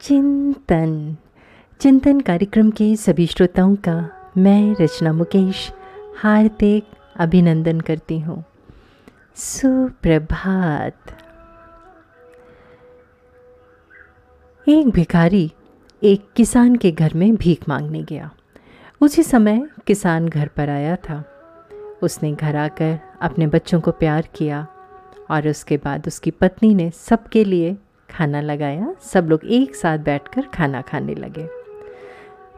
चिंतन। चिंतन कार्यक्रम के सभी श्रोताओं का मैं रचना मुकेश हार्दिक अभिनंदन करती हूँ। सुप्रभात। एक भिखारी एक किसान के घर में भीख मांगने गया। उसी समय किसान घर पर आया था। उसने घर आकर अपने बच्चों को प्यार किया और उसके बाद उसकी पत्नी ने सबके लिए खाना लगाया। सब लोग एक साथ बैठकर खाना खाने लगे।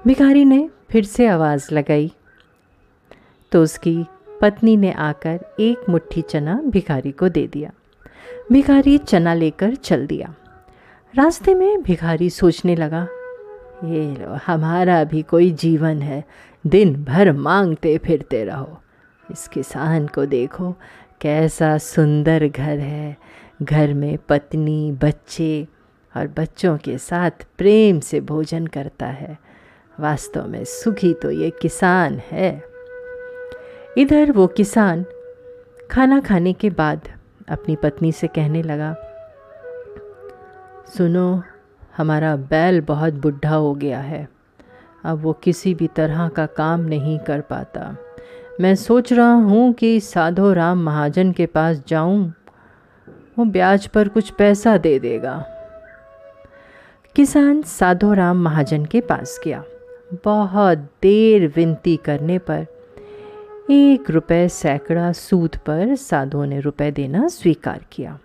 भिखारी ने फिर से आवाज़ लगाई। तो उसकी पत्नी ने आकर एक मुट्ठी चना भिखारी को दे दिया। भिखारी चना लेकर चल दिया। रास्ते में भिखारी सोचने लगा, ये लो, हमारा भी कोई जीवन है। दिन भर मांगते फिरते रहो। इस किसान को देखो, कैसा सुंदर घर है। घर में पत्नी, बच्चे और बच्चों के साथ प्रेम से भोजन करता है। वास्तव में सुखी तो ये किसान है। इधर वो किसान खाना खाने के बाद अपनी पत्नी से कहने लगा, सुनो, हमारा बैल बहुत बुढ़ा हो गया है। अब वो किसी भी तरह का काम नहीं कर पाता। मैं सोच रहा हूँ कि साधो राम महाजन के पास जाऊँ वो ब्याज पर कुछ पैसा दे देगा। किसान साधो राम महाजन के पास गया। बहुत देर विनती करने पर एक रुपए सैकड़ा सूद पर साधु ने रुपए देना स्वीकार किया।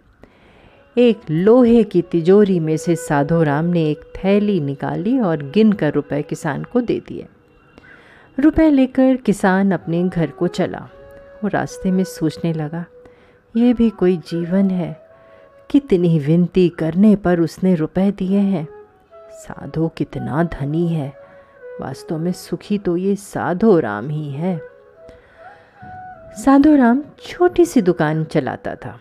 एक लोहे की तिजोरी में से साधो राम ने एक थैली निकाली और गिन कर रुपए किसान को दे दिए। रुपए लेकर किसान अपने घर को चला वो रास्ते में सोचने लगा, ये भी कोई जीवन है कितनी विनती करने पर उसने रुपए दिए हैं। साधो कितना धनी है। वास्तव में सुखी तो ये साधो राम ही है। साधो राम छोटी सी दुकान चलाता था।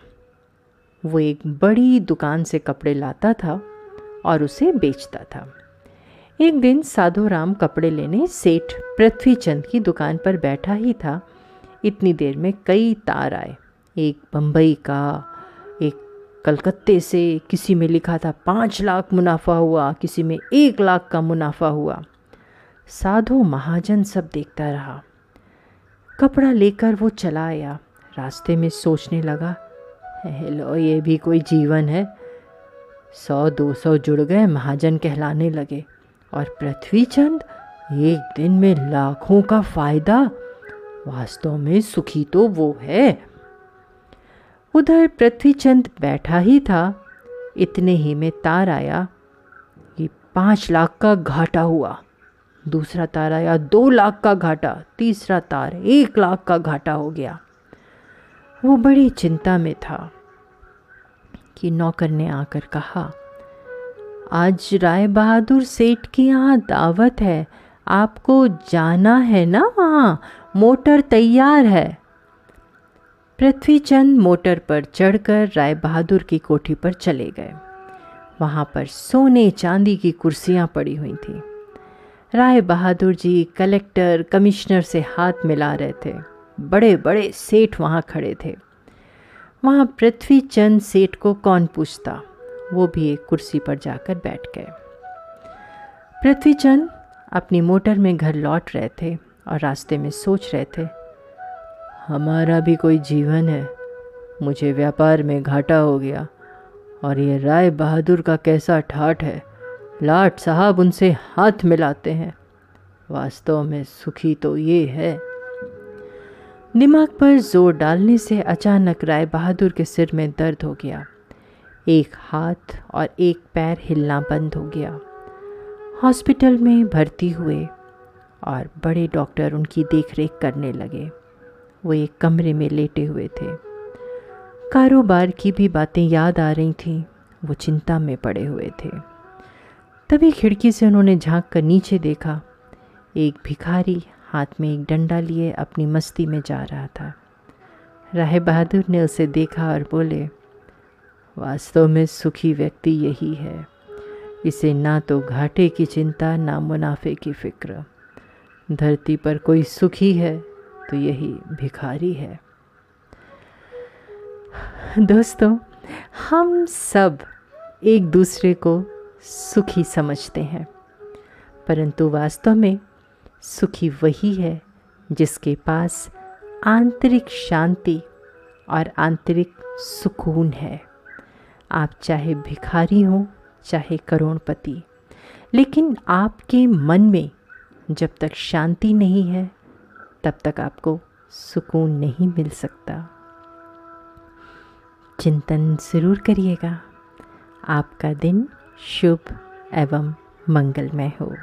वो एक बड़ी दुकान से कपड़े लाता था और उसे बेचता था। एक दिन साधो राम कपड़े लेने सेठ पृथ्वीचंद की दुकान पर बैठा ही था। इतनी देर में कई तार आए। एक बम्बई का कलकत्ते से किसी में लिखा था, पाँच लाख मुनाफा हुआ, किसी में एक लाख का मुनाफा हुआ। साधु महाजन सब देखता रहा। कपड़ा लेकर वो चला आया। रास्ते में सोचने लगा, हेलो, ये भी कोई जीवन है? सौ, दो सौ जुड़ गए, महाजन कहलाने लगे। और पृथ्वीचंद, एक दिन में लाखों का फ़ायदा? वास्तव में सुखी तो वो है। उधर पृथ्वीचंद बैठा ही था। इतने ही में तार आया कि पाँच लाख का घाटा हुआ। दूसरा तार आया, दो लाख का घाटा, तीसरा तार, एक लाख का घाटा हो गया। वो बड़ी चिंता में था कि नौकर ने आकर कहा, आज राय बहादुर सेठ की यहाँ दावत है। आपको जाना है ना वहाँ? मोटर तैयार है। पृथ्वीचंद मोटर पर चढ़कर राय बहादुर की कोठी पर चले गए। वहाँ पर सोने चांदी की कुर्सियाँ पड़ी हुई थी। राय बहादुर जी कलेक्टर, कमिश्नर से हाथ मिला रहे थे। बड़े बड़े सेठ वहाँ खड़े थे। वहाँ पृथ्वी चंद सेठ को कौन पूछता? वो भी एक कुर्सी पर जाकर बैठ गए। पृथ्वीचंद अपनी मोटर में घर लौट रहे थे और रास्ते में सोच रहे थे हमारा भी कोई जीवन है। मुझे व्यापार में घाटा हो गया और ये राय बहादुर का कैसा ठाठ है। लाट साहब उनसे हाथ मिलाते हैं। वास्तव में सुखी तो ये है। दिमाग पर ज़ोर डालने से अचानक राय बहादुर के सिर में दर्द हो गया। एक हाथ और एक पैर हिलना बंद हो गया। हॉस्पिटल में भर्ती हुए और बड़े डॉक्टर उनकी देखरेख करने लगे। वो एक कमरे में लेटे हुए थे। कारोबार की भी बातें याद आ रही थीं, वो चिंता में पड़े हुए थे। तभी खिड़की से उन्होंने झाँक कर नीचे देखा, एक भिखारी हाथ में एक डंडा लिए अपनी मस्ती में जा रहा था। राय बहादुर ने उसे देखा और बोले, वास्तव में सुखी व्यक्ति यही है। इसे ना तो घाटे की चिंता, ना मुनाफे की फ़िक्र। धरती पर कोई सुखी है तो यही भिखारी है। दोस्तों, हम सब एक दूसरे को सुखी समझते हैं, परंतु वास्तव में सुखी वही है जिसके पास आंतरिक शांति और आंतरिक सुकून है। आप चाहे भिखारी हो, चाहे करोड़पति, लेकिन आपके मन में जब तक शांति नहीं है तब तक आपको सुकून नहीं मिल सकता। चिंतन ज़रूर करिएगा। आपका दिन शुभ एवं मंगलमय हो।